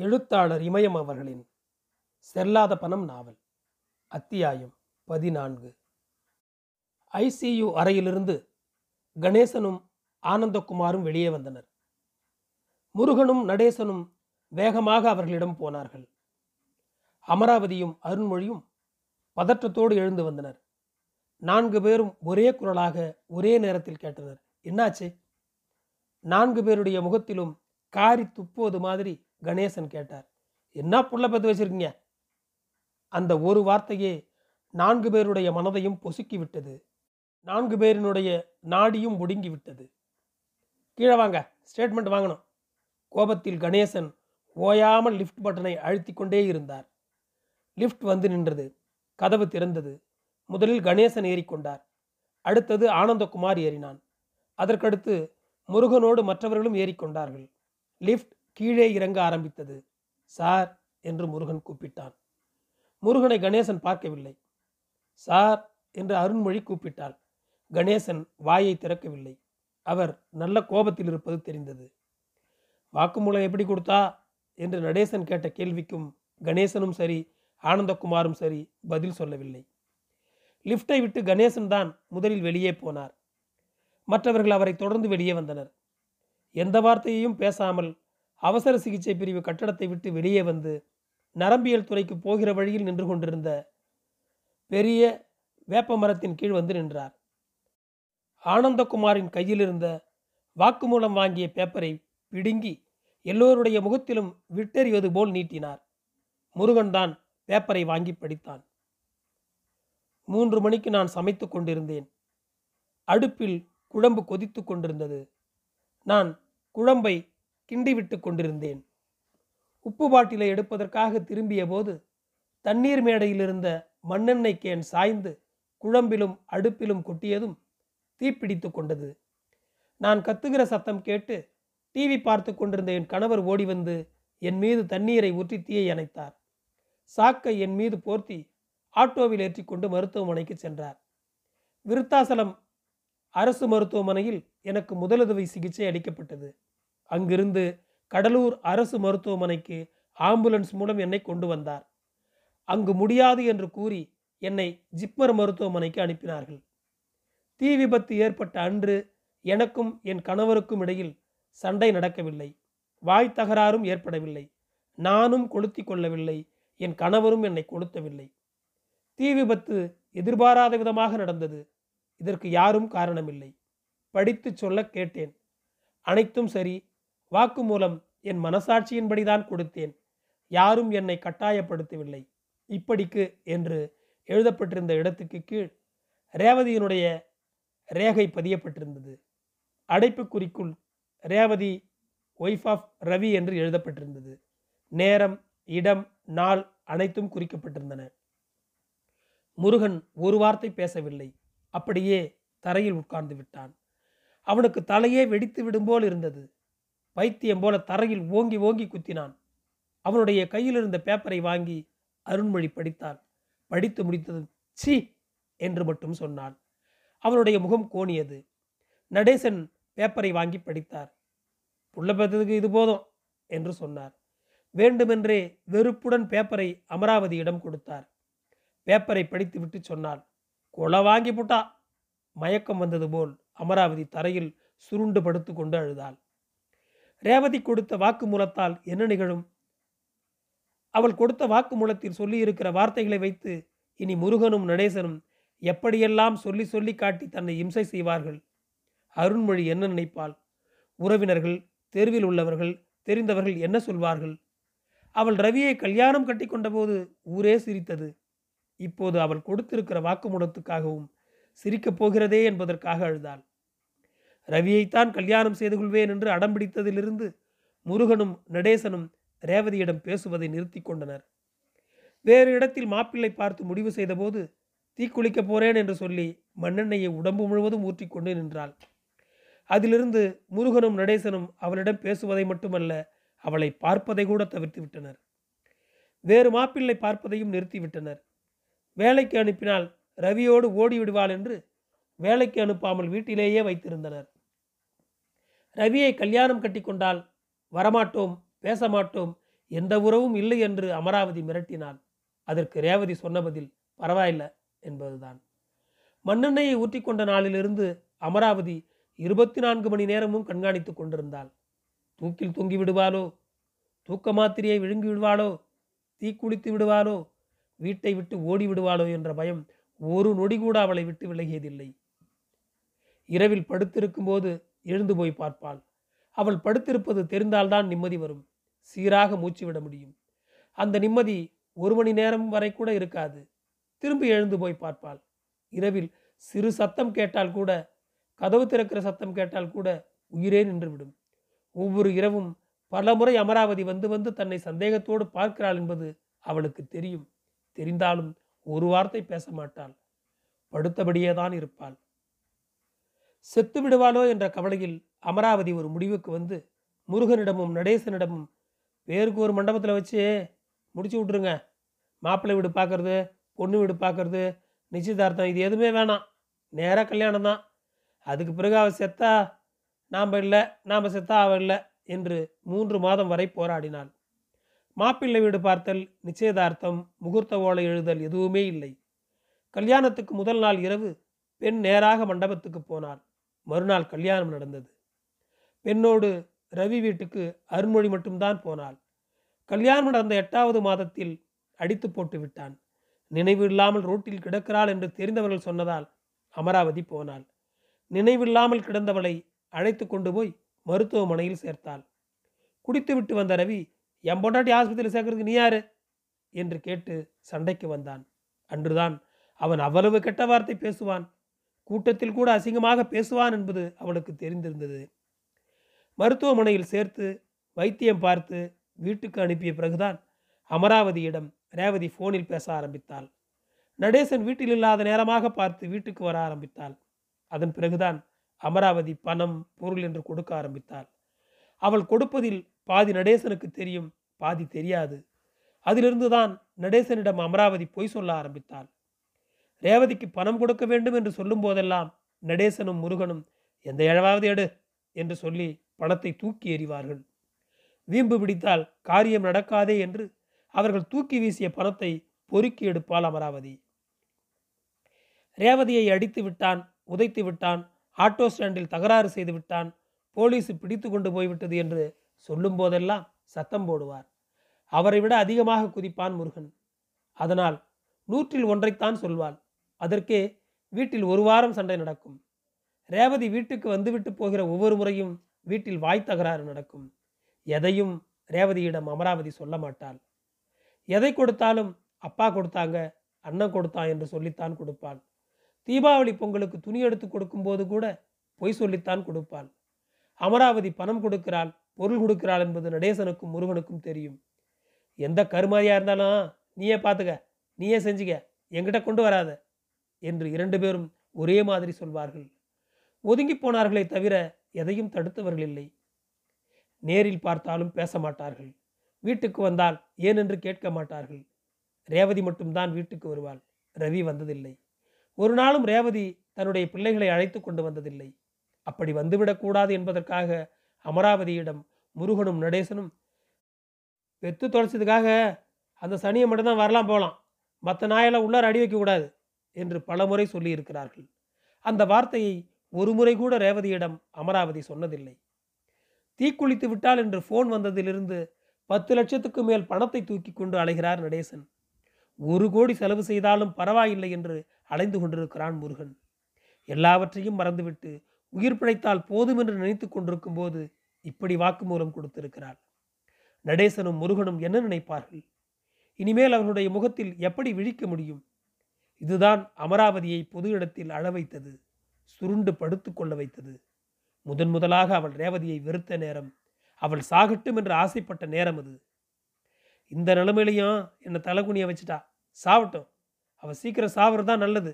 எழுத்தாளர் இமயம் அவர்களின் செல்லாத பணம் நாவல் அத்தியாயம் பதினான்கு. ஐசியு அறையிலிருந்து கணேசனும் ஆனந்தகுமாரும் வெளியே வந்தனர். முருகனும் நடேசனும் வேகமாக அவர்களிடம் போனார்கள். அமராவதியும் அருண்மொழியும் பதற்றத்தோடு எழுந்து வந்தனர். நான்கு பேரும் ஒரே குரலாக ஒரே நேரத்தில் கேட்டனர். என்னாச்சு? நான்கு பேருடைய முகத்திலும் காரி துப்புவது மாதிரி கணேசன் கேட்டார் என்ன புள்ள பத்து வச்சிருக்கீங்க? அந்த ஒரு வார்த்தையே நான்கு பேருடைய மனதையும் பொசுக்கி விட்டது. நான்கு பேரினுடைய நாடியும் ஒடுங்கி விட்டது. கீழே வாங்க ஸ்டேட்மெண்ட் வாங்கணும். கோபத்தில் கணேசன் ஓயாமல் லிஃப்ட் பட்டனை அழுத்தி கொண்டே இருந்தார். லிஃப்ட் வந்து நின்றது கதவு திறந்தது. முதலில் கணேசன் ஏறிக்கொண்டார் அடுத்தது ஆனந்தகுமார் ஏறினான். அதற்கடுத்து முருகனோடு மற்றவர்களும் ஏறிக்கொண்டார்கள் லிஃப்ட் கீழே இறங்க ஆரம்பித்தது. சார் என்று முருகன் கூப்பிட்டான். முருகனை கணேசன் பார்க்கவில்லை. சார் என்று அருண்மொழி கூப்பிட்டாள். கணேசன் வாயை திறக்கவில்லை. அவர் நல்ல கோபத்தில் இருப்பது தெரிந்தது. வாக்குமூலம் எப்படி கொடுத்தா? என்று நடேசன் கேட்ட கேள்விக்கும் கணேசனும் சரி ஆனந்தகுமாரும் சரி பதில் சொல்லவில்லை. லிஃப்டை விட்டு கணேசன் தான் முதலில் வெளியே போனார். மற்றவர்கள் அவரை தொடர்ந்து வெளியே வந்தனர். எந்த வார்த்தையையும் பேசாமல் அவசர சிகிச்சை பிரிவு கட்டடத்தை விட்டு வெளியே வந்து நரம்பியல் துறைக்கு போகிற வழியில் நின்று கொண்டிருந்த பெரிய வேப்ப மரத்தின் கீழ் வந்து நின்றார். ஆனந்தகுமாரின் கையில் இருந்த வாக்குமூலம் வாங்கிய பேப்பரை பிடுங்கி எல்லோருடைய முகத்திலும் விட்டெறிவது போல் நீட்டினார். முருகன் தான் பேப்பரை வாங்கி படித்தான். மூன்று மணிக்கு நான் சமைத்து கொண்டிருந்தேன். அடுப்பில் குழம்பு கொதித்து கொண்டிருந்தது. நான் குழம்பை கிண்டிவிட்டு கொண்டிருந்தேன். உப்பு பாட்டிலை எடுப்பதற்காக திரும்பிய போது தண்ணீர் மேடையில் இருந்த மண்ணெண்ணெய் கேன் சாய்ந்து குழம்பிலும் அடுப்பிலும் கொட்டியதும் தீப்பிடித்து கொண்டது. நான் கத்துகிற சத்தம் கேட்டு டிவி பார்த்து கொண்டிருந்த என் கணவர் ஓடி வந்து என் மீது தண்ணீரை ஊற்றி தீயை அணைத்தார். சாக்கை என் மீது போர்த்தி ஆட்டோவில் ஏற்றிக்கொண்டு மருத்துவமனைக்கு சென்றார். விருத்தாசலம் அரசு மருத்துவமனையில் எனக்கு முதலுதவி சிகிச்சை அளிக்கப்பட்டது. அங்கிருந்து கடலூர் அரசு மருத்துவமனைக்கு ஆம்புலன்ஸ் மூலம் என்னை கொண்டு வந்தார். அங்கு முடியாது என்று கூறி என்னை ஜிப்மர் மருத்துவமனைக்கு அனுப்பினார்கள். தீ விபத்து ஏற்பட்ட அன்று எனக்கும் என் கணவருக்கும் இடையில் சண்டை நடக்கவில்லை. வாய் தகராறும் ஏற்படவில்லை. நானும் கொளுத்தி கொள்ளவில்லை. என் கணவரும் என்னை கொளுத்தவில்லை. தீ விபத்து எதிர்பாராத விதமாக நடந்தது. இதற்கு யாரும் காரணமில்லை. படித்து சொல்ல கேட்டேன். அனைத்தும் சரி. வாக்குமூலம் என் மனசாட்சியின்படிதான் கொடுத்தேன். யாரும் என்னை கட்டாயப்படுத்தவில்லை. இப்படிக்கு என்று எழுதப்பட்டிருந்த இடத்துக்கு கீழ் ரேவதியினுடைய ரேகை பதியப்பட்டிருந்தது. அடைப்புக்குறிக்குள் ரேவதி ஒய்ஃப் ஆஃப் ரவி என்று எழுதப்பட்டிருந்தது. நேரம் இடம் நாள் அனைத்தும் குறிக்கப்பட்டிருந்தன. முருகன் ஒரு வார்த்தை பேசவில்லை. அப்படியே தரையில் உட்கார்ந்து விட்டான். அவனுக்கு தலையே வெடித்து விடும் போல் இருந்தது. பைத்தியம் போல தரையில் ஓங்கி ஓங்கி குத்தினான். அவனுடைய கையில் இருந்த பேப்பரை வாங்கி அருண்மொழி படித்தான் படித்து முடித்ததும் சி என்று மட்டும் சொன்னான் அவனுடைய முகம் கோணியது. நடேசன் பேப்பரை வாங்கி படித்தார். புள்ள பார்த்ததுக்கு இது போதும் என்று சொன்னார். வேண்டுமென்றே வெறுப்புடன் பேப்பரை அமராவதியிடம் கொடுத்தார். பேப்பரை படித்து விட்டு சொன்னாள். கொலை வாங்கி புட்டா. மயக்கம் வந்தது போல் அமராவதி தரையில் சுருண்டு படுத்து கொண்டு அழுதாள். ரேவதி கொடுத்த வாக்குமூலத்தால் என்ன நிகழும்? அவள் கொடுத்த வாக்குமூலத்தில் சொல்லியிருக்கிற வார்த்தைகளை வைத்து இனி முருகனும் நடேசனும் எப்படியெல்லாம் சொல்லி சொல்லி காட்டி தன்னை இம்சை செய்வார்கள்? அருண்மொழி என்ன நினைப்பாள்? உறவினர்கள் தெருவில் உள்ளவர்கள் தெரிந்தவர்கள் என்ன சொல்வார்கள்? அவள் ரவியை கல்யாணம் கட்டி கொண்டபோது ஊரே சிரித்தது. இப்போது அவள் கொடுத்திருக்கிற வாக்குமூலத்துக்காகவும் சிரிக்கப் போகிறதே என்பதற்காக அழுதாள். ரவியைத்தான் கல்யாணம் செய்து கொள்வேன் என்று அடம்பிடித்ததிலிருந்து முருகனும் நடேசனும் ரேவதியிடம் பேசுவதை நிறுத்தி கொண்டனர். வேறு இடத்தில் மாப்பிள்ளை பார்த்து முடிவு செய்தபோது தீக்குளிக்கப் போறேன் என்று சொல்லி மண்ணெண்ணையை உடம்பு முழுவதும் ஊற்றிக்கொண்டு நின்றாள். அதிலிருந்து முருகனும் நடேசனும் அவளிடம் பேசுவதை மட்டுமல்ல அவளை பார்ப்பதை கூட தவிர்த்து விட்டனர். வேறு மாப்பிள்ளை பார்ப்பதையும் நிறுத்திவிட்டனர் வேலைக்கு அனுப்பினால் ரவியோடு ஓடிவிடுவாள் என்று வேலைக்கு அனுப்பாமல் வீட்டிலேயே வைத்திருந்தனர். ரவியை கல்யாணம் கட்டி கொண்டால் வரமாட்டோம் பேச மாட்டோம் எந்த உறவும் இல்லை என்று அமராவதி மிரட்டினாள். அதற்கு ரேவதி சொன்ன பதில் பரவாயில்ல என்பதுதான். மண்ணெண்ணெயை ஊற்றிக்கொண்ட நாளிலிருந்து அமராவதி இருபத்தி நான்கு மணி நேரமும் கண்காணித்துக் கொண்டிருந்தாள். தூக்கில் தொங்கி விடுவாளோ? தூக்க மாத்திரையை விழுங்கி விடுவாளோ? தீக்குளித்து விடுவாளோ? வீட்டை விட்டு ஓடி விடுவாளோ என்ற பயம் ஒரு நொடி கூட அவளை விட்டு விலகியதில்லை. இரவில் படுத்திருக்கும் போது எழுந்து போய் பார்ப்பாள். அவள் படுத்திருப்பது தெரிந்தால்தான் நிம்மதி வரும். சீராக மூச்சு விட முடியும். அந்த நிம்மதி ஒரு மணி நேரம் வரை கூட இருக்காது. திரும்பி எழுந்து போய் பார்ப்பாள். இரவில் சிறு சத்தம் கேட்டால் கூட கதவு திறக்கிற சத்தம் கேட்டால் கூட உயிரே நின்றுவிடும். ஒவ்வொரு இரவும் பல முறை அமராவதி வந்து வந்து தன்னை சந்தேகத்தோடு பார்க்கிறாள் என்பது அவளுக்கு தெரியும். தெரிந்தாலும் ஒரு வார்த்தை பேச மாட்டாள். படுத்தபடியே தான் இருப்பாள். செத்து விடுவாளோ என்ற கவலையில் அமராவதி ஒரு முடிவுக்கு வந்து முருகனிடமும் நடேசனிடமும் பேருக்கு ஒரு மண்டபத்தில் வச்சு முடிச்சு விட்ருங்க மாப்பிள்ளை வீடு பார்க்கறது பொண்ணு வீடு பார்க்கறது நிச்சயதார்த்தம் இது எதுவுமே வேணாம். நேராக கல்யாணம் தான். அதுக்கு பிறகு அவள் செத்தா நாம் இல்லை நாம் செத்தா அவள் இல்லை என்று மூன்று மாதம் வரை போராடினாள். மாப்பிள்ளை வீடு பார்த்தல் நிச்சயதார்த்தம் முகூர்த்த ஓலை எழுதல் எதுவுமே இல்லை. கல்யாணத்துக்கு முதல் நாள் இரவு பெண் நேராக மண்டபத்துக்கு போனாள். மறுநாள் கல்யாணம் நடந்தது. பெண்ணோடு ரவி வீட்டுக்கு அருண்மொழி மட்டும்தான் போனாள். கல்யாணம் நடந்த எட்டாவது மாதத்தில் அடித்து போட்டு விட்டான். நினைவு இல்லாமல் ரோட்டில் கிடக்கிறாள் என்று தெரிந்தவர்கள் சொன்னதால் அமராவதி போனாள். நினைவில்லாமல் கிடந்தவளை அழைத்து கொண்டு போய் மருத்துவமனையில் சேர்த்தாள். குடித்துவிட்டு வந்த ரவி என் பொண்டாட்டி ஆஸ்பத்திரியில் சேர்க்கறதுக்கு நீ யாரு? என்று கேட்டு சண்டைக்கு வந்தான். அன்றுதான் அவன் அவ்வளவு கெட்ட வார்த்தை பேசுவான். கூட்டத்தில் கூட அசிங்கமாக பேசுவான் என்பது அவளுக்கு தெரிந்திருந்தது. மருத்துவமனையில் சேர்த்து வைத்தியம் பார்த்து வீட்டுக்கு அனுப்பிய பிறகுதான் அமராவதியிடம் ரேவதி ஃபோனில் பேச ஆரம்பித்தாள். நடேசன் வீட்டில் இல்லாத நேரமாக பார்த்து வீட்டுக்கு வர ஆரம்பித்தாள். அதன் பிறகுதான் அமராவதி பணம் பொருள் என்று கொடுக்க ஆரம்பித்தாள். அவள் கொடுப்பதில் பாதி நடேசனுக்கு தெரியும் பாதி தெரியாது. அதிலிருந்து தான் நடேசனிடம் அமராவதி பொய் சொல்ல ஆரம்பித்தாள். ரேவதிக்கு பணம் கொடுக்க வேண்டும் என்று சொல்லும் போதெல்லாம் நடேசனும் முருகனும் எந்த இழவாவது எடு என்று சொல்லி பணத்தை தூக்கி எறிவார்கள். வீம்பு பிடித்தால் காரியம் நடக்காதே என்று அவர்கள் தூக்கி வீசிய பணத்தை பொறுக்கி எடுப்பாள் அமராவதி. ரேவதியை அடித்து விட்டான் உதைத்து விட்டான் ஆட்டோ ஸ்டாண்டில் தகராறு செய்து விட்டான் போலீஸ் பிடித்து கொண்டு போய்விட்டது என்று சொல்லும் போதெல்லாம் சத்தம் போடுவார். அவரை விட அதிகமாக குதிப்பான் முருகன். அதனால் நூற்றில் ஒன்றைத்தான் சொல்வாள். அதற்கே வீட்டில் ஒரு வாரம் சண்டை நடக்கும். ரேவதி வீட்டுக்கு வந்துவிட்டு போகிற ஒவ்வொரு முறையும் வீட்டில் வாய் தகராறு நடக்கும். எதையும் ரேவதியிடம் அமராவதி சொல்ல மாட்டாள். எதை கொடுத்தாலும் அப்பா கொடுத்தாங்க அண்ணன் கொடுத்தான் என்று சொல்லித்தான் கொடுப்பாள். தீபாவளி பொங்கலுக்கு துணி எடுத்து கொடுக்கும்போது கூட பொய் சொல்லித்தான் கொடுப்பாள். அமராவதி பணம் கொடுக்கிறாள் பொருள் கொடுக்கிறாள் என்பது நடேசனுக்கும் முருகனுக்கும் தெரியும். எந்த கருமாதியாக இருந்தாலும் நீயே பார்த்துக்க நீயே செஞ்சுக்க என்கிட்ட கொண்டு வராத. என்று இரண்டு பேரும் ஒரே மாதிரி சொல்வார்கள். ஒதுங்கி போனார்களே தவிர எதையும் தடுத்தவர்கள் இல்லை. நேரில் பார்த்தாலும் பேச மாட்டார்கள். வீட்டுக்கு வந்தால் ஏன் என்று கேட்க மாட்டார்கள். ரேவதி மட்டும்தான் வீட்டுக்கு வருவாள். ரவி வந்ததில்லை. ஒரு நாளும் ரேவதி தன்னுடைய பிள்ளைகளை அழைத்து கொண்டு வந்ததில்லை. அப்படி வந்துவிடக்கூடாது என்பதற்காக அமராவதியிடம் முருகனும் நடேசனும் வெத்து தொலைச்சதுக்காக அந்த சனியை மட்டும்தான் வரலாம் போகலாம். மற்ற நாயெல்லாம் உள்ளார அடி வைக்கக்கூடாது என்று பலமுறை சொல்லியிருக்கிறார்கள். அந்த வார்த்தையை ஒருமுறை கூட ரேவதியிடம் அமராவதி சொன்னதில்லை. தீக்குளித்து விட்டால் என்று ஃபோன் வந்ததிலிருந்து பத்து லட்சத்துக்கு மேல் பணத்தை தூக்கி கொண்டு அலைகிறார் நடேசன். ஒரு கோடி செலவு செய்தாலும் பரவாயில்லை என்று அலைந்து கொண்டிருக்கிறான் முருகன். எல்லாவற்றையும் மறந்துவிட்டு உயிர் பிழைத்தால் போதும் என்று நினைத்து கொண்டிருக்கும் போது இப்படி வாக்குமூலம் கொடுத்திருக்கிறாள். நடேசனும் முருகனும் என்ன நினைப்பார்கள்? இனிமேல் அவனுடைய முகத்தில் எப்படி விழிக்க முடியும்? இதுதான் அமராவதியை பொது இடத்தில் அழ வைத்தது சுருண்டு படுத்து கொள்ள வைத்தது. முதன் முதலாக அவள் ரேவதியை வெறுத்த நேரம் அவள் சாகட்டும் என்று ஆசைப்பட்ட நேரம் அது. இந்த நிலைமையிலையும் என்னை தலைகுனிய வச்சுட்டா? சாவட்டும். அவள் சீக்கிரம் சாவறது தான் நல்லது.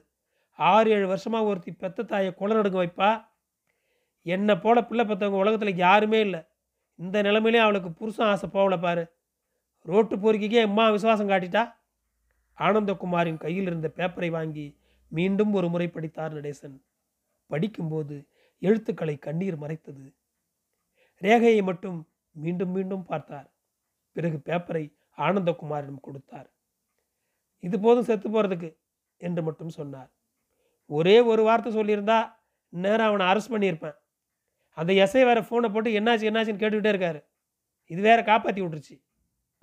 ஆறு ஏழு வருஷமாக ஒருத்தி பெத்த தாயை கொலை நடுங்க வைப்பா? என்னை போல பிள்ளை பெற்றவங்க உலகத்தில் யாருமே இல்லை. இந்த நிலைமையிலையும் அவளுக்கு புருஷன் ஆசை போகல பாரு. ரோட்டு பொறுக்கிக்கே அம்மா விசுவாசம் காட்டிட்டா? ஆனந்தகுமாரின் கையில் இருந்த பேப்பரை வாங்கி மீண்டும் ஒரு முறை படித்தார் நடேசன். படிக்கும்போது எழுத்துக்களை கண்ணீர் மறைத்தது. ரேகையை மட்டும் மீண்டும் மீண்டும் பார்த்தார். பிறகு பேப்பரை ஆனந்தகுமாரிடம் கொடுத்தார். இது போதும் செத்து போகிறதுக்கு என்று மட்டும் சொன்னார். ஒரே ஒரு வார்த்தை சொல்லியிருந்தா நேரம் அவனை அரெஸ்ட் பண்ணியிருப்பேன். அந்த எஸ்ஐ வேற ஃபோனை போட்டு என்னாச்சு என்னாச்சுன்னு கேட்டுக்கிட்டே இருக்காரு. இது வேற காப்பாற்றி விட்டுருச்சு.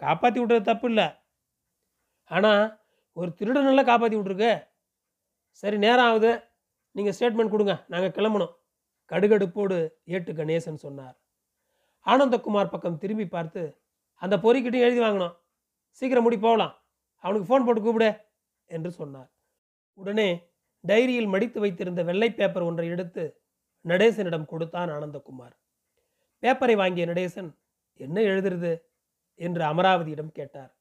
காப்பாற்றி விட்டுறது தப்பு இல்லை. ஆனால் ஒரு திருடனெல்லாம் காப்பாற்றி விட்ருக்கு சரி நேரம் ஆகுது. நீங்கள் ஸ்டேட்மெண்ட் கொடுங்க. நாங்கள் கிளம்பணும். கடுகடுப்போடு ஏட்டு கணேசன் சொன்னார். ஆனந்தகுமார் பக்கம் திரும்பி பார்த்து அந்த பொறிக்கிட்டையும் எழுதி வாங்கினோம் சீக்கிரம் முடி போகலாம். அவனுக்கு ஃபோன் போட்டு கூப்பிடு என்று சொன்னார். உடனே டைரியில் மடித்து வைத்திருந்த வெள்ளை பேப்பர் ஒன்றை எடுத்து நடேசனிடம் கொடுத்தான் ஆனந்தகுமார். பேப்பரை வாங்கிய நடேசன் என்ன எழுதுறது? என்று அமராவதியிடம் கேட்டார்.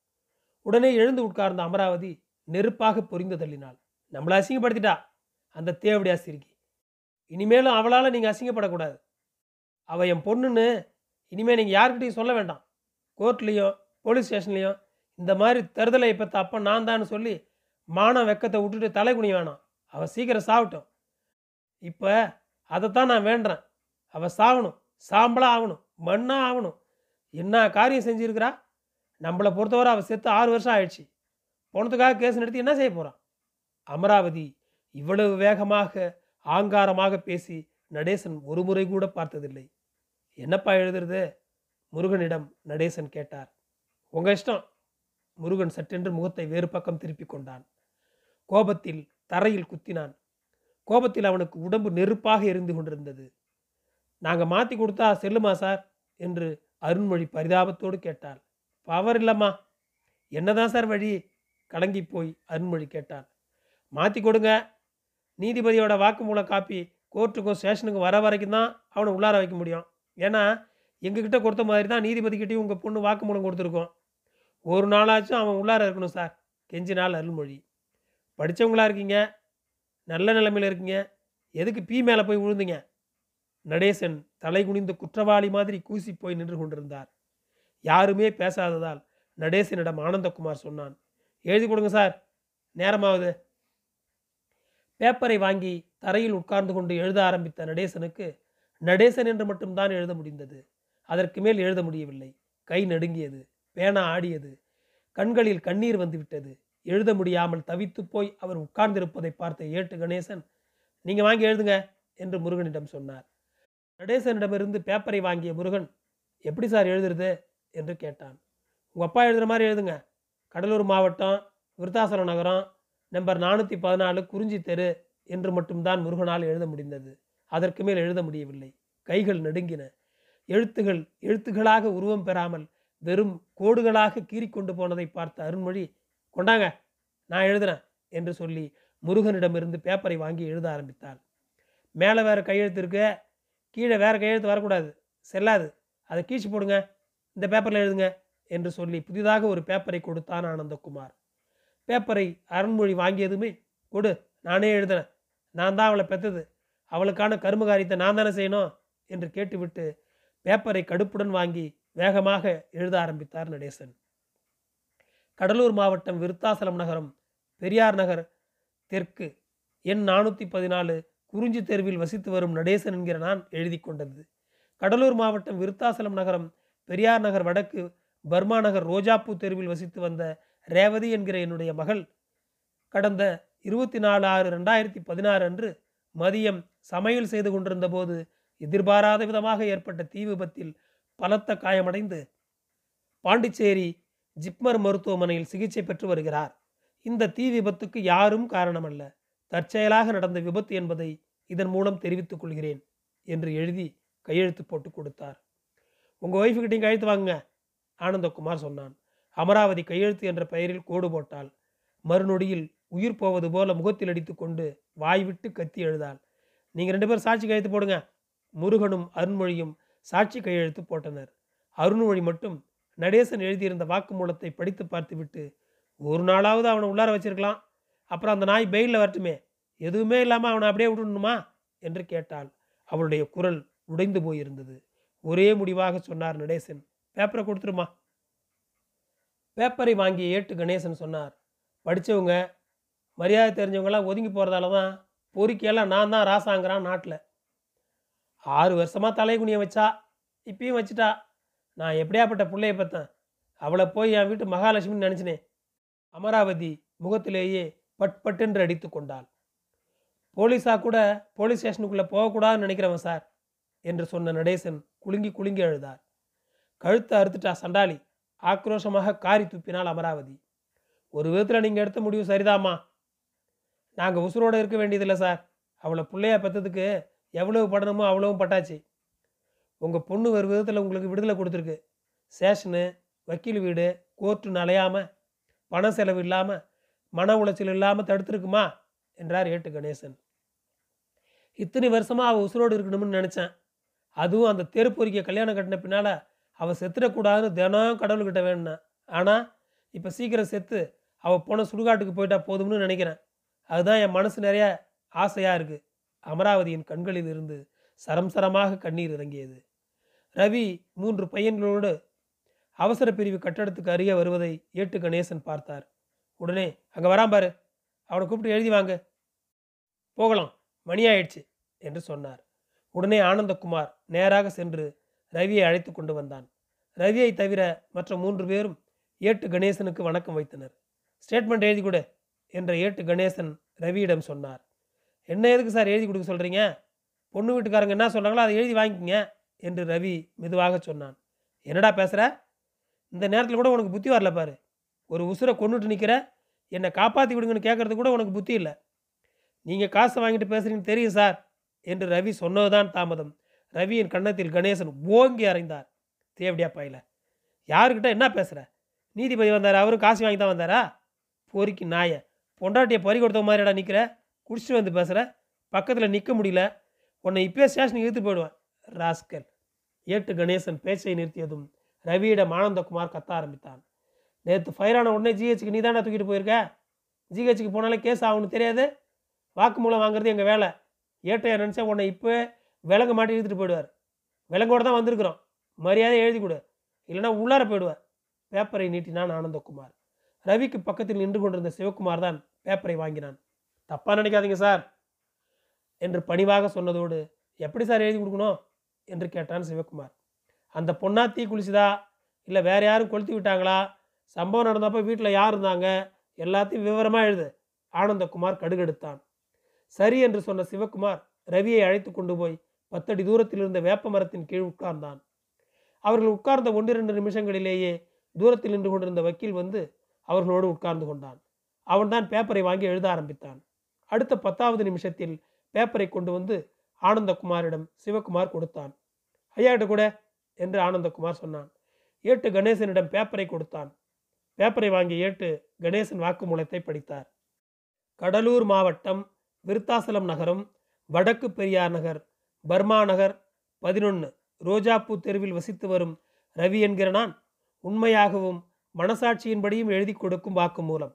உடனே எழுந்து உட்கார்ந்த அமராவதி நெருப்பாக பொறிந்து தள்ளினாள். நம்மளை அசிங்கப்படுத்திட்டா? அந்த தேவடி சிரிக்கி இனிமேலும் அவளால் நீங்கள் அசிங்கப்படக்கூடாது. அவள் என் பொண்ணுன்னு இனிமேல் நீங்கள் யார்கிட்டையும் சொல்ல வேண்டாம். கோர்ட்லேயும் போலீஸ் ஸ்டேஷன்லேயும் இந்த மாதிரி தருதலை இப்போ தப்ப நான் தான் சொல்லி மானம் வெக்கத்தை விட்டுட்டு தலை குனிய வேணாம். அவள் சீக்கிரம் சாப்பிட்டோம் இப்போ அதைத்தான் நான் வேண்டுறேன். அவள் சாகணும் சாம்பலாக ஆகணும். மண்ணாக ஆகணும். என்ன காரியம் செஞ்சுருக்கிறா? நம்மளை பொறுத்தவரை அவள் செத்து ஆறு வருஷம் ஆயிடுச்சு. போனதுக்காக கேஸ் நடத்தி என்ன செய்ய போகிறான் அமராவதி இவ்வளவு வேகமாக ஆங்காரமாக பேசி நடேசன் ஒரு முறை கூட பார்த்ததில்லை. என்னப்பா எழுதுறது? முருகனிடம் நடேசன் கேட்டார். உங்க இஷ்டம். முருகன் சட்டென்று முகத்தை வேறு பக்கம் திருப்பி கொண்டான். கோபத்தில் தரையில் குத்தினான். கோபத்தில் அவனுக்கு உடம்பு நெருப்பாக எரிந்து கொண்டிருந்தது. நாங்கள் மாற்றி கொடுத்தா செல்லுமா சார்? என்று அருண்மொழி பரிதாபத்தோடு கேட்டாள். பவர் இல்லைம்மா. என்னதான் சார் வழி? கலங்கி போய் அருண்மொழி கேட்டார். மாற்றி கொடுங்க. நீதிபதியோட வாக்குமூல காப்பி கோர்ட்டுக்கும் ஸ்டேஷனுக்கும் வர வரைக்கும் தான் அவனை உள்ளார வைக்க முடியும். ஏன்னா எங்ககிட்ட கொடுத்த மாதிரி தான் நீதிபதிக்கிட்டையும் உங்கள் பொண்ணு வாக்குமூலம் கொடுத்துருக்கோம். ஒரு நாளாச்சும் அவன் உள்ளார இருக்கணும் சார். கெஞ்சி நாள் அருள்மொழி படித்தவங்களா இருக்கீங்க? நல்ல நிலைமையில் இருக்கீங்க? எதுக்கு பீ மேலே போய் விழுந்தீங்க நடேசன் தலை குனிந்து குற்றவாளி மாதிரி கூசி போய் நின்று கொண்டிருந்தார். யாருமே பேசாததால் நடேசனிடம் ஆனந்தகுமார் சொன்னான். எழுதி கொடுங்க சார். நேரமாவது. பேப்பரை வாங்கி தரையில் உட்கார்ந்து கொண்டு எழுத ஆரம்பித்த நடேசனுக்கு நடேசன் என்று மட்டும்தான் எழுத முடிந்தது. அதற்கு மேல் எழுத முடியவில்லை. கை நடுங்கியது. பேனா ஆடியது. கண்களில் கண்ணீர் வந்துவிட்டது. எழுத முடியாமல் தவித்து போய் அவர் உட்கார்ந்திருப்பதை பார்த்த ஏட்டு கணேசன் நீங்க வாங்கி எழுதுங்க என்று முருகனிடம் சொன்னார். நடேசனிடமிருந்து பேப்பரை வாங்கிய முருகன் எப்படி சார் எழுதுறது? என்று கேட்டான். உங்கள் அப்பா எழுதுகிற மாதிரி எழுதுங்க. கடலூர் மாவட்டம் விருத்தாசலம் நகரம் நம்பர் நானூற்றி பதினாலு குறிஞ்சி தெரு என்று மட்டும்தான் முருகனால் எழுத முடிந்தது. அதற்கு மேல் எழுத முடியவில்லை. கைகள் நடுங்கின. எழுத்துகள் எழுத்துகளாக உருவம் பெறாமல் வெறும் கோடுகளாக கீறிக்கொண்டு போனதை பார்த்த அருண்மொழி கொண்டாங்க நான் எழுதுறேன் என்று சொல்லி முருகனிடமிருந்து பேப்பரை வாங்கி எழுத ஆரம்பித்தாள். மேலே வேறு கையெழுத்து இருக்கு. கீழே வேறு கையெழுத்து வரக்கூடாது. செல்லாது. அதை கீழ்ச்சி போடுங்க. இந்த பேப்பரில் எழுதுங்க என்று சொல்லி புதிதாக ஒரு பேப்பரை கொடுத்தான் ஆனந்தகுமார். பேப்பரை அருண்மொழி வாங்கியதுமே கொடு நானே எழுதுனேன் நான் தான் அவளை பெற்றது. அவளுக்கான கரும காரியத்தை நான் தானே செய்யணும் என்று கேட்டுவிட்டு பேப்பரை கடுப்புடன் வாங்கி வேகமாக எழுத ஆரம்பித்தார் நடேசன். கடலூர் மாவட்டம் விருத்தாசலம் நகரம் பெரியார் நகர் தெற்கு எண் நானூற்றி பதினாலு குறிஞ்சி தெருவில் வசித்து வரும் நடேசன் என்கிற நான் எழுதி கொண்டது. கடலூர் மாவட்டம் விருத்தாசலம் நகரம் பெரியார் நகர் வடக்கு பர்மா நகர் ரோஜாப்பூ தெருவில் வசித்து வந்த ரேவதி என்கிற என்னுடைய மகள் கடந்த இருபத்தி நாலு ஆறு ரெண்டாயிரத்தி பதினாறு அன்று மதியம் சமையல் செய்து கொண்டிருந்த போது எதிர்பாராத விதமாக ஏற்பட்ட தீ விபத்தில் பலத்த காயமடைந்து பாண்டிச்சேரி ஜிப்மர் மருத்துவமனையில் சிகிச்சை பெற்று வருகிறார். இந்த தீ விபத்துக்கு யாரும் காரணமல்ல. தற்செயலாக நடந்த விபத்து என்பதை இதன் மூலம் தெரிவித்துக் கொள்கிறேன் என்று எழுதி கையெழுத்து போட்டு கொடுத்தார். உங்கள் ஒய்ஃபுக்கிட்டையும் கையெழுத்து வாங்குங்க ஆனந்தகுமார் சொன்னான். அமராவதி கையெழுத்து என்ற பெயரில் கோடு போட்டாள். மறுநொடியில் உயிர் போவது போல முகத்தில் அடித்து கொண்டு வாய் விட்டு கத்தி எழுதாள். நீங்கள் ரெண்டு பேரும் சாட்சி கையெழுத்து போடுங்க. முருகனும் அருண்மொழியும் சாட்சி கையெழுத்து போட்டனர். அருண்மொழி மட்டும் நடேசன் எழுதியிருந்த வாக்குமூலத்தை படித்து பார்த்துவிட்டு ஒரு நாளாவது அவனை உள்ளார வச்சிருக்கலாம். அப்புறம் அந்த நாய் பெயிலில் வரட்டுமே. எதுவுமே இல்லாமல் அவனை அப்படியே விட்டுணுமா என்று கேட்டாள். அவளுடைய குரல் உடைந்து போயிருந்தது. ஒரே முடிவாக சொன்னார் நடேசன். பேப்பரை கொடுத்துருமா? பேப்பரை வாங்கி ஏட்டு கணேசன் சொன்னார். படித்தவங்க மரியாதை தெரிஞ்சவங்களாம் ஒதுங்கி போகிறதால தான் பொறிக்கையெல்லாம் நான் தான் ராசாங்கிறான் நாட்டில். ஆறு வருஷமாக தலைகுனியை வச்சா இப்பயும் வச்சுட்டா. நான் எப்படியாப்பட்ட பிள்ளைய பார்த்தேன். அவளை போய் என் வீட்டு மகாலட்சுமின்னு நினச்சினேன். அமராவதி முகத்திலேயே பட் பட்டென்று அடித்து கொண்டாள். போலீஸாக கூட போலீஸ் ஸ்டேஷனுக்குள்ளே போகக்கூடாதுன்னு நினைக்கிறவன் சார். என்று சொன்ன நடேசன் குலுங்கி குலுங்கி அழுதார். கழுத்தை அறுத்துட்டா சண்டாளி ஆக்ரோஷமாக காரி துப்பினாள் அமராவதி. ஒரு விதத்தில் நீங்கள் எடுத்த முடிவு சரிதாம்மா. நாங்கள் உசுரோடு இருக்க வேண்டியதில்லை சார். அவளை பிள்ளையா பெற்றதுக்கு எவ்வளவு படணுமோ அவ்வளவும் பட்டாச்சு. உங்கள் பொண்ணு ஒரு விதத்தில் உங்களுக்கு விடுதலை கொடுத்துருக்கு. ஸ்டேஷனு வக்கீல் வீடு கோர்ட்டுன்னு அலையாமல் பண செலவு இல்லாமல் மன உளைச்சல் இல்லாமல் தடுத்துருக்குமா? என்றார் ஏட்டு கணேசன். இத்தனை வருஷமாக அவள் உசுரோடு இருக்கணும்னு நினச்சேன். அதுவும் அந்த தெருப்பொறிக்க கல்யாணம் கட்டின பின்னால் அவள் செத்துடக்கூடாதுன்னு தினம் கடவுள்கிட்ட வேணுனேன் ஆனால் இப்போ சீக்கிரம் செத்து அவள் போன சுடுகாட்டுக்கு போயிட்டா போதும்னு நினைக்கிறேன். அதுதான் என் மனசு நிறைய ஆசையாக இருக்குது அமராவதியின் கண்களில் இருந்து சரம் சரமாக கண்ணீர் இறங்கியது. ரவி மூன்று பையன்களோடு அவசர பிரிவு கட்டடத்துக்கு அருகே வருவதை ஏட்டு கணேசன் பார்த்தார். உடனே அங்கே வரான் பாரு. அவனை கூப்பிட்டு எழுதி வாங்க. போகலாம். மணி ஆயிடுச்சு என்று சொன்னார். உடனே ஆனந்தகுமார் நேராக சென்று ரவியை அழைத்து கொண்டு வந்தான். ரவியை தவிர மற்ற மூன்று பேரும் ஏட்டு கணேசனுக்கு வணக்கம் வைத்தனர். ஸ்டேட்மெண்ட் எழுதி கொடு என்ற ஏட்டு கணேசன் ரவியிடம் சொன்னார். என்ன எதுக்கு சார் எழுதி கொடுக்க சொல்கிறீங்க பொண்ணு வீட்டுக்காரங்க என்ன சொல்கிறாங்களோ அதை எழுதி வாங்கிக்கிங்க என்று ரவி மெதுவாக சொன்னான். என்னடா பேசுகிற இந்த நேரத்தில் கூட உனக்கு புத்தி வரல பாரு. ஒரு உசுரை கொண்டுட்டு நிற்கிற என்னை காப்பாற்றி விடுங்கன்னு கேட்குறது கூட உனக்கு புத்தி இல்லை. நீங்கள் காசை வாங்கிட்டு பேசுகிறீங்கன்னு தெரியும் சார். என்று ரவி சொன்னதுதான் தாமதம். ரவியின் கன்னத்தில் கணேசன் ஓங்கி அறைந்தார். தேவடியா பாயில யாருக்கிட்ட என்ன பேசுகிற நீதிபதி வந்தார்? அவரும் காசு வாங்கி தான் வந்தாரா? பொறிக்கு நாய பொண்டாட்டியை பறி கொடுத்த மாதிரிடா நிற்கிற குடிச்சிட்டு வந்து பேசுகிற பக்கத்தில் நிற்க முடியல. உன்னை இப்போயே ஸ்டேஷனுக்கு இழுத்து போயிடுவேன். ராஸ்கல் ஏட்டு கணேசன் பேச்சை நிறுத்தியதும் ரவியிடம் ஆனந்தகுமார் கத்த ஆரம்பித்தான். நேற்று ஃபயரான உடனே ஜிஹெச்சுக்கு நீ தானே தூக்கிட்டு போயிருக்க? ஜிஹெச்சுக்கு போனாலே கேஸ் ஆகும்னு தெரியாது? வாக்குமூலம் வாங்குறது எங்கள் வேலை? ஏட்டையா நினச்சா உன்னை இப்போ விலங்கு மாட்டி இழுத்துட்டு போயிடுவார். விலங்கோட தான் வந்திருக்கிறோம். மரியாதை எழுதி கொடு. இல்லைனா உள்ளார போயிடுவார். பேப்பரை நீட்டினான் ஆனந்தகுமார். ரவிக்கு பக்கத்தில் நின்று கொண்டிருந்த சிவகுமார் தான் பேப்பரை வாங்கினான். தப்பாக நினைக்காதீங்க சார் என்று பணிவாக சொன்னதோடு எப்படி சார் எழுதி கொடுக்கணும்? என்று கேட்டான் சிவகுமார். அந்த பொண்ணா தீ குளிச்சுதா? இல்லை வேற யாரும் கொளுத்தி விட்டாங்களா? சம்பவம் நடந்தப்போ வீட்டில் யார் இருந்தாங்க? எல்லாத்தையும் விவரமாக எழுது. ஆனந்தகுமார் கடுகெடுத்தான். சரி என்று சொன்ன சிவகுமார் ரவியை அழைத்து கொண்டு போய் பத்தடி தூரத்தில் இருந்த வேப்ப மரத்தின் கீழ் உட்கார்ந்தான். அவர்கள் உட்கார்ந்த ஒன்றிரண்டு நிமிஷங்களிலேயே தூரத்தில் நின்று கொண்டிருந்த வக்கீல் வந்து அவர்களோடு உட்கார்ந்து கொண்டான். அவன்தான் பேப்பரை வாங்கி எழுத ஆரம்பித்தான். அடுத்த பத்தாவது நிமிஷத்தில் பேப்பரை கொண்டு வந்து ஆனந்தகுமாரிடம் சிவகுமார் கொடுத்தான். ஐயாட்ட கூட என்று ஆனந்தகுமார் சொன்னான். ஏட்டு கணேசனிடம் பேப்பரை கொடுத்தான். பேப்பரை வாங்கி ஏட்டு கணேசன் வாக்குமூலத்தை படித்தார். கடலூர் மாவட்டம் விருத்தாசலம் நகரம் வடக்கு பெரியார் நகர் பர்மா நகர் பதினொன்று ரோஜாப்பூ தெருவில் வசித்து வரும் ரவி என்கிற நான் உண்மையாகவும் மனசாட்சியின்படியும் எழுதி கொடுக்கும் வாக்குமூலம்.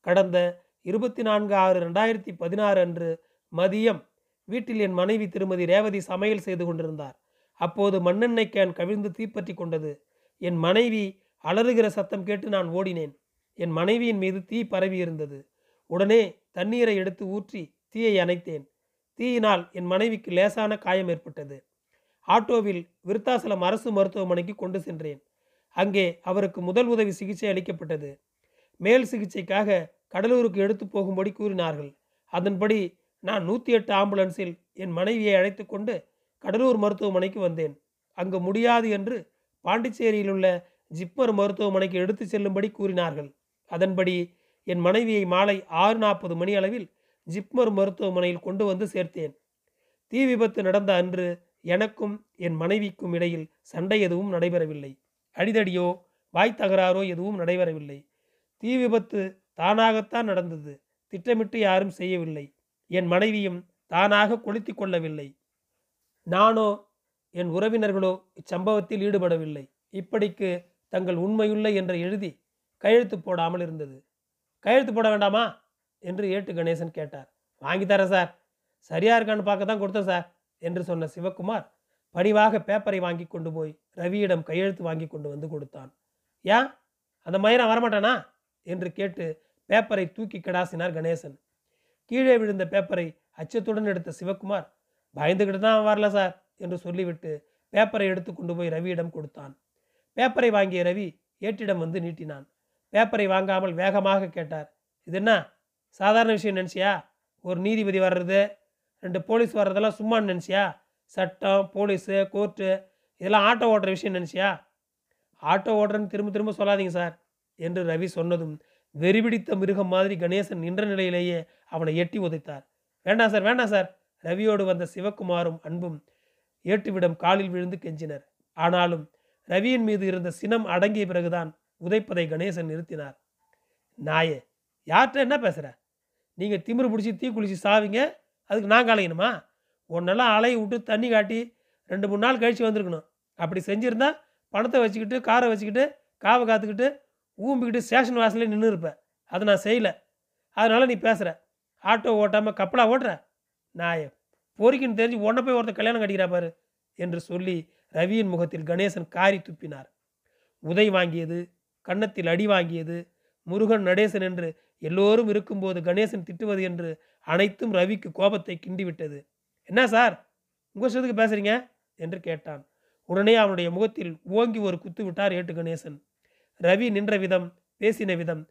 கடந்த இருபத்தி நான்கு ஆறு ரெண்டாயிரத்தி பதினாறு அன்று மதியம் வீட்டில் என் மனைவி திருமதி ரேவதி சமையல் செய்து கொண்டிருந்தார். அப்போது மண்ணெண்ணெய் கேன் கவிழ்ந்து தீப்பற்றி கொண்டது. என் மனைவி அலறுகிற சத்தம் கேட்டு நான் ஓடினேன். என் மனைவியின் மீது தீ பரவி இருந்தது உடனே தண்ணீரை எடுத்து ஊற்றி தீயை அணைத்தேன். தீயினால் என் மனைவிக்கு லேசான காயம் ஏற்பட்டது. ஆட்டோவில் விருத்தாசலம் அரசு மருத்துவமனைக்கு கொண்டு சென்றேன். அங்கே அவருக்கு முதல் உதவி சிகிச்சை அளிக்கப்பட்டது. மேல் சிகிச்சைக்காக கடலூருக்கு எடுத்து போகும்படி கூறினார்கள். அதன்படி நான் நூற்றி எட்டு ஆம்புலன்ஸில் என் மனைவியை அழைத்து கொண்டு கடலூர் மருத்துவமனைக்கு வந்தேன். அங்கு முடியாது என்று பாண்டிச்சேரியில் உள்ள ஜிப்மர் மருத்துவமனைக்கு எடுத்து செல்லும்படி கூறினார்கள். அதன்படி என் மனைவியை மாலை ஆறு நாற்பது மணி அளவில் ஜிப்மர் மருத்துவமனையில் கொண்டு வந்து சேர்த்தேன். தீ விபத்து நடந்த அன்று எனக்கும் என் மனைவிக்கும் இடையில் சண்டை எதுவும் நடைபெறவில்லை. அடிதடியோ வாய் தகராறோ எதுவும் நடைபெறவில்லை. தீ விபத்து தானாகத்தான் நடந்தது. திட்டமிட்டு யாரும் செய்யவில்லை. என் மனைவியும் தானாக கொளுத்தி கொள்ளவில்லை. நானோ என் உறவினர்களோ இச்சம்பவத்தில் ஈடுபடவில்லை. இப்படிக்கு தங்கள் உண்மையுள்ள என்று எழுதி கையெழுத்து போடாமல் இருந்தது. கையெழுத்து போட வேண்டாமா? என்று ஏட்டு கணேசன் கேட்டார். வாங்கித்தரேன் சார். சரியா இருக்கான்னு பார்க்க தான் கொடுத்தேன் சார் என்று சொன்ன சிவகுமார் பணிவாக பேப்பரை வாங்கி கொண்டு போய் ரவியிடம் கையெழுத்து வாங்கி கொண்டு வந்து கொடுத்தான். ஏன்? அந்த மயிரம் வரமாட்டானா? என்று கேட்டு பேப்பரை தூக்கி கிடாசினார் கணேசன். கீழே விழுந்த பேப்பரை அச்சத்துடன் எடுத்த சிவகுமார் பயந்துக்கிட்டு தான் வரல சார் என்று சொல்லிவிட்டு பேப்பரை எடுத்து கொண்டு போய் ரவியிடம் கொடுத்தான். பேப்பரை வாங்கிய ரவி ஏட்டிடம் வந்து நீட்டினான். பேப்பரை வாங்காமல் வேகமாக கேட்டார் இது என்ன? சாதாரண விஷயம் நினச்சியா ஒரு நீதிபதி வர்றது ரெண்டு போலீஸ் வர்றதெல்லாம் சும்மான்னு நினச்சியா சட்டம் போலீஸு கோர்ட்டு இதெல்லாம் ஆட்டோ ஓடுற விஷயம் நினச்சியா ஆட்டோ ஓடுறேன்னு திரும்ப திரும்ப சொல்லாதீங்க சார் என்று ரவி சொன்னதும் வெறிபிடித்த மிருகம் மாதிரி கணேசன் நின்ற நிலையிலேயே அவனை எட்டி உதைத்தார். வேண்டாம் சார் வேண்டாம் சார் ரவியோடு வந்த சிவக்குமாரும் அன்பும் ஏட்டுவிடம் காலில் விழுந்து கெஞ்சினர். ஆனாலும் ரவியின் மீது இருந்த சினம் அடங்கிய பிறகுதான் உதைப்பதை கணேசன் நிறுத்தினார். நாயே யார்கிட்ட என்ன பேசுகிற நீங்கள் திமிரு பிடிச்சி தீ குளிச்சு சாவிங்க. அதுக்கு நான் கலையணுமா உன்னெல்லாம் அலையை விட்டு தண்ணி காட்டி ரெண்டு மூணு நாள் கழித்து வந்திருக்கணும். அப்படி செஞ்சுருந்தா பணத்தை வச்சுக்கிட்டு காரை வச்சுக்கிட்டு காவை காத்துக்கிட்டு ஊம்பிக்கிட்டு ஸ்டேஷன் வாசல்லே நின்று இருப்பேன் அதை நான் செய்யலை. அதனால் நீ பேசுகிற ஆட்டோ ஓட்டாமல் கப்பலாக ஓட்டுற? நாயம். பொறிக்கின்னு தெரிஞ்சு உன்னை போய் ஒருத்தர் கல்யாணம் கட்டிக்கிறா பாரு என்று சொல்லி ரவியின் முகத்தில் கணேசன் காரி துப்பினார். உதை வாங்கியது கன்னத்தில் அடி வாங்கியது முருகன் நடேசன் என்று எல்லோரும் இருக்கும்போது கணேசன் திட்டுவது என்று அனைத்தும் ரவிக்கு கோபத்தை கிண்டிவிட்டது. என்ன சார்? உங்கள் இஷ்டத்துக்கு பேசுறீங்க? என்று கேட்டான். உடனே அவனுடைய முகத்தில் ஓங்கி ஒரு குத்து விட்டார் ஏட்டு கணேசன். ரவி நின்ற விதம் பேசின விதம்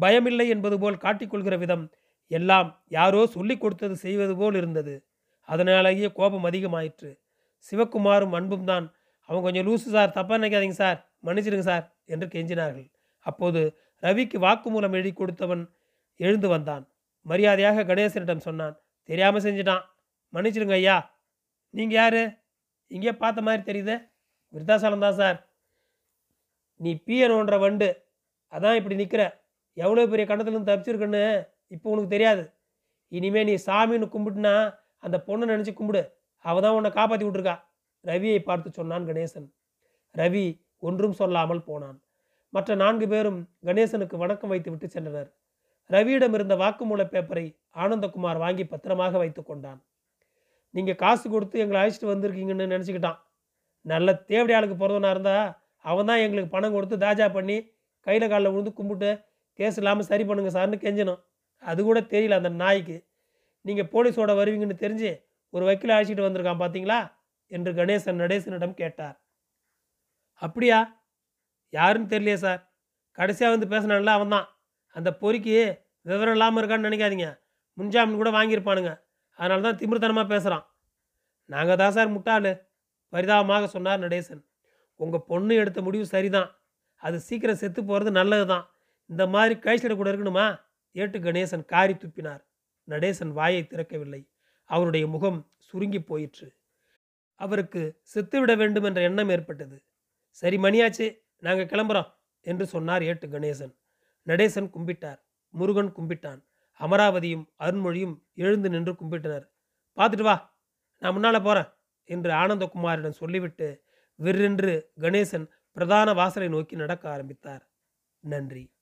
பயமில்லை என்பது போல் காட்டிக்கொள்கிற விதம் எல்லாம் யாரோ சொல்லிக் கொடுத்தது செய்வது போல் இருந்தது. அதனாலேயே கோபம் அதிகமாயிற்று. சிவக்குமாரும் அன்பும் தான் அவன் கொஞ்சம் லூசு சார் தப்பாக நினைக்காதீங்க சார் மன்னிச்சிடுங்க சார் என்று கெஞ்சினார்கள். அப்போது ரவிக்கு வாக்குமூலம் எழுதி கொடுத்தவன் எழுந்து வந்தான். மரியாதையாக கணேசனிடம் சொன்னான் தெரியாமல் செஞ்சிட்டான். மன்னிச்சிடுங்க ஐயா. நீங்கள் யார்? இங்கே பார்த்த மாதிரி தெரியுது. விருத்தாசலம் தான் சார். நீ பீயனோன்ற வண்டு. அதான் இப்படி நிற்கிற எவ்வளோ பெரிய கண்டத்துலேருந்து தப்பிச்சிருக்குன்னு இப்போ உனக்கு தெரியாது. இனிமே நீ சாமின்னு கும்பிட்டுனா அந்த பொண்ணை நினச்சி கும்பிடு. அவள் தான் உன்னை காப்பாற்றி விட்ருக்கா ரவியை பார்த்து சொன்னான் கணேசன். ரவி ஒன்றும் சொல்லாமல் போனான். மற்ற நான்கு பேரும் கணேசனுக்கு வணக்கம் வைத்து விட்டு சென்றனர். ரவியிடம் இருந்த வாக்குமூல பேப்பரை ஆனந்தகுமார் வாங்கி பத்திரமாக வைத்து கொண்டான். நீங்கள் காசு கொடுத்து எங்களை அழைச்சிட்டு வந்திருக்கீங்கன்னு நினச்சிக்கிட்டான். நல்ல தேவடி ஆளுக்கு பிறந்தவனா இருந்தா அவன் தான் எங்களுக்கு பணம் கொடுத்து தாஜா பண்ணி கையில் காலில் விழுந்து கும்பிட்டு கேஸ் இல்லாமல் சரி பண்ணுங்க சார்னு கெஞ்சணும் அது கூட தெரியல அந்த நாய்க்கு. நீங்கள் போலீஸோட வருவீங்கன்னு தெரிஞ்சு ஒரு வக்கீல் அழைச்சிட்டு வந்திருக்கான் பார்த்தீங்களா என்று கணேசன் நடேசனிடம் கேட்டார். அப்படியா? யாருன்னு தெரியலையே சார். கடைசியாக வந்து பேசினான்ல அவன் தான் அந்த பொறிக்கு விவரம் இல்லாமல் இருக்கான்னு நினைக்காதீங்க. முன்ஜாமீன் கூட வாங்கியிருப்பானுங்க. அதனால தான் திமிர்த்தனமாக பேசுகிறான் நாங்கள் தான் சார் முட்டாளு. பரிதாபமாக சொன்னார் நடேசன். உங்கள் பொண்ணு எடுத்த முடிவு சரிதான். அது சீக்கிரம் செத்து போகிறது நல்லது தான் இந்த மாதிரி கழிச்சிட கூட இருக்கணுமா? ஏட்டு கணேசன் காரி துப்பினார். நடேசன் வாயை திறக்கவில்லை. அவருடைய முகம் சுருங்கி போயிற்று. அவருக்கு செத்துவிட வேண்டும் என்ற எண்ணம் ஏற்பட்டது. சரி மணியாச்சு. நாங்கள் கிளம்புறோம் என்று சொன்னார் ஏட்டு கணேசன். நடேசன் கும்பிட்டார். முருகன் கும்பிட்டான். அமராவதியும் அருண்மொழியும் எழுந்து நின்று கும்பிட்டனர். பார்த்துட்டு வா நான் முன்னால் போகிறேன் என்று ஆனந்தகுமாரிடம் சொல்லிவிட்டு விற்றென்று கணேசன் பிரதான வாசலை நோக்கி நடக்க ஆரம்பித்தார். நன்றி.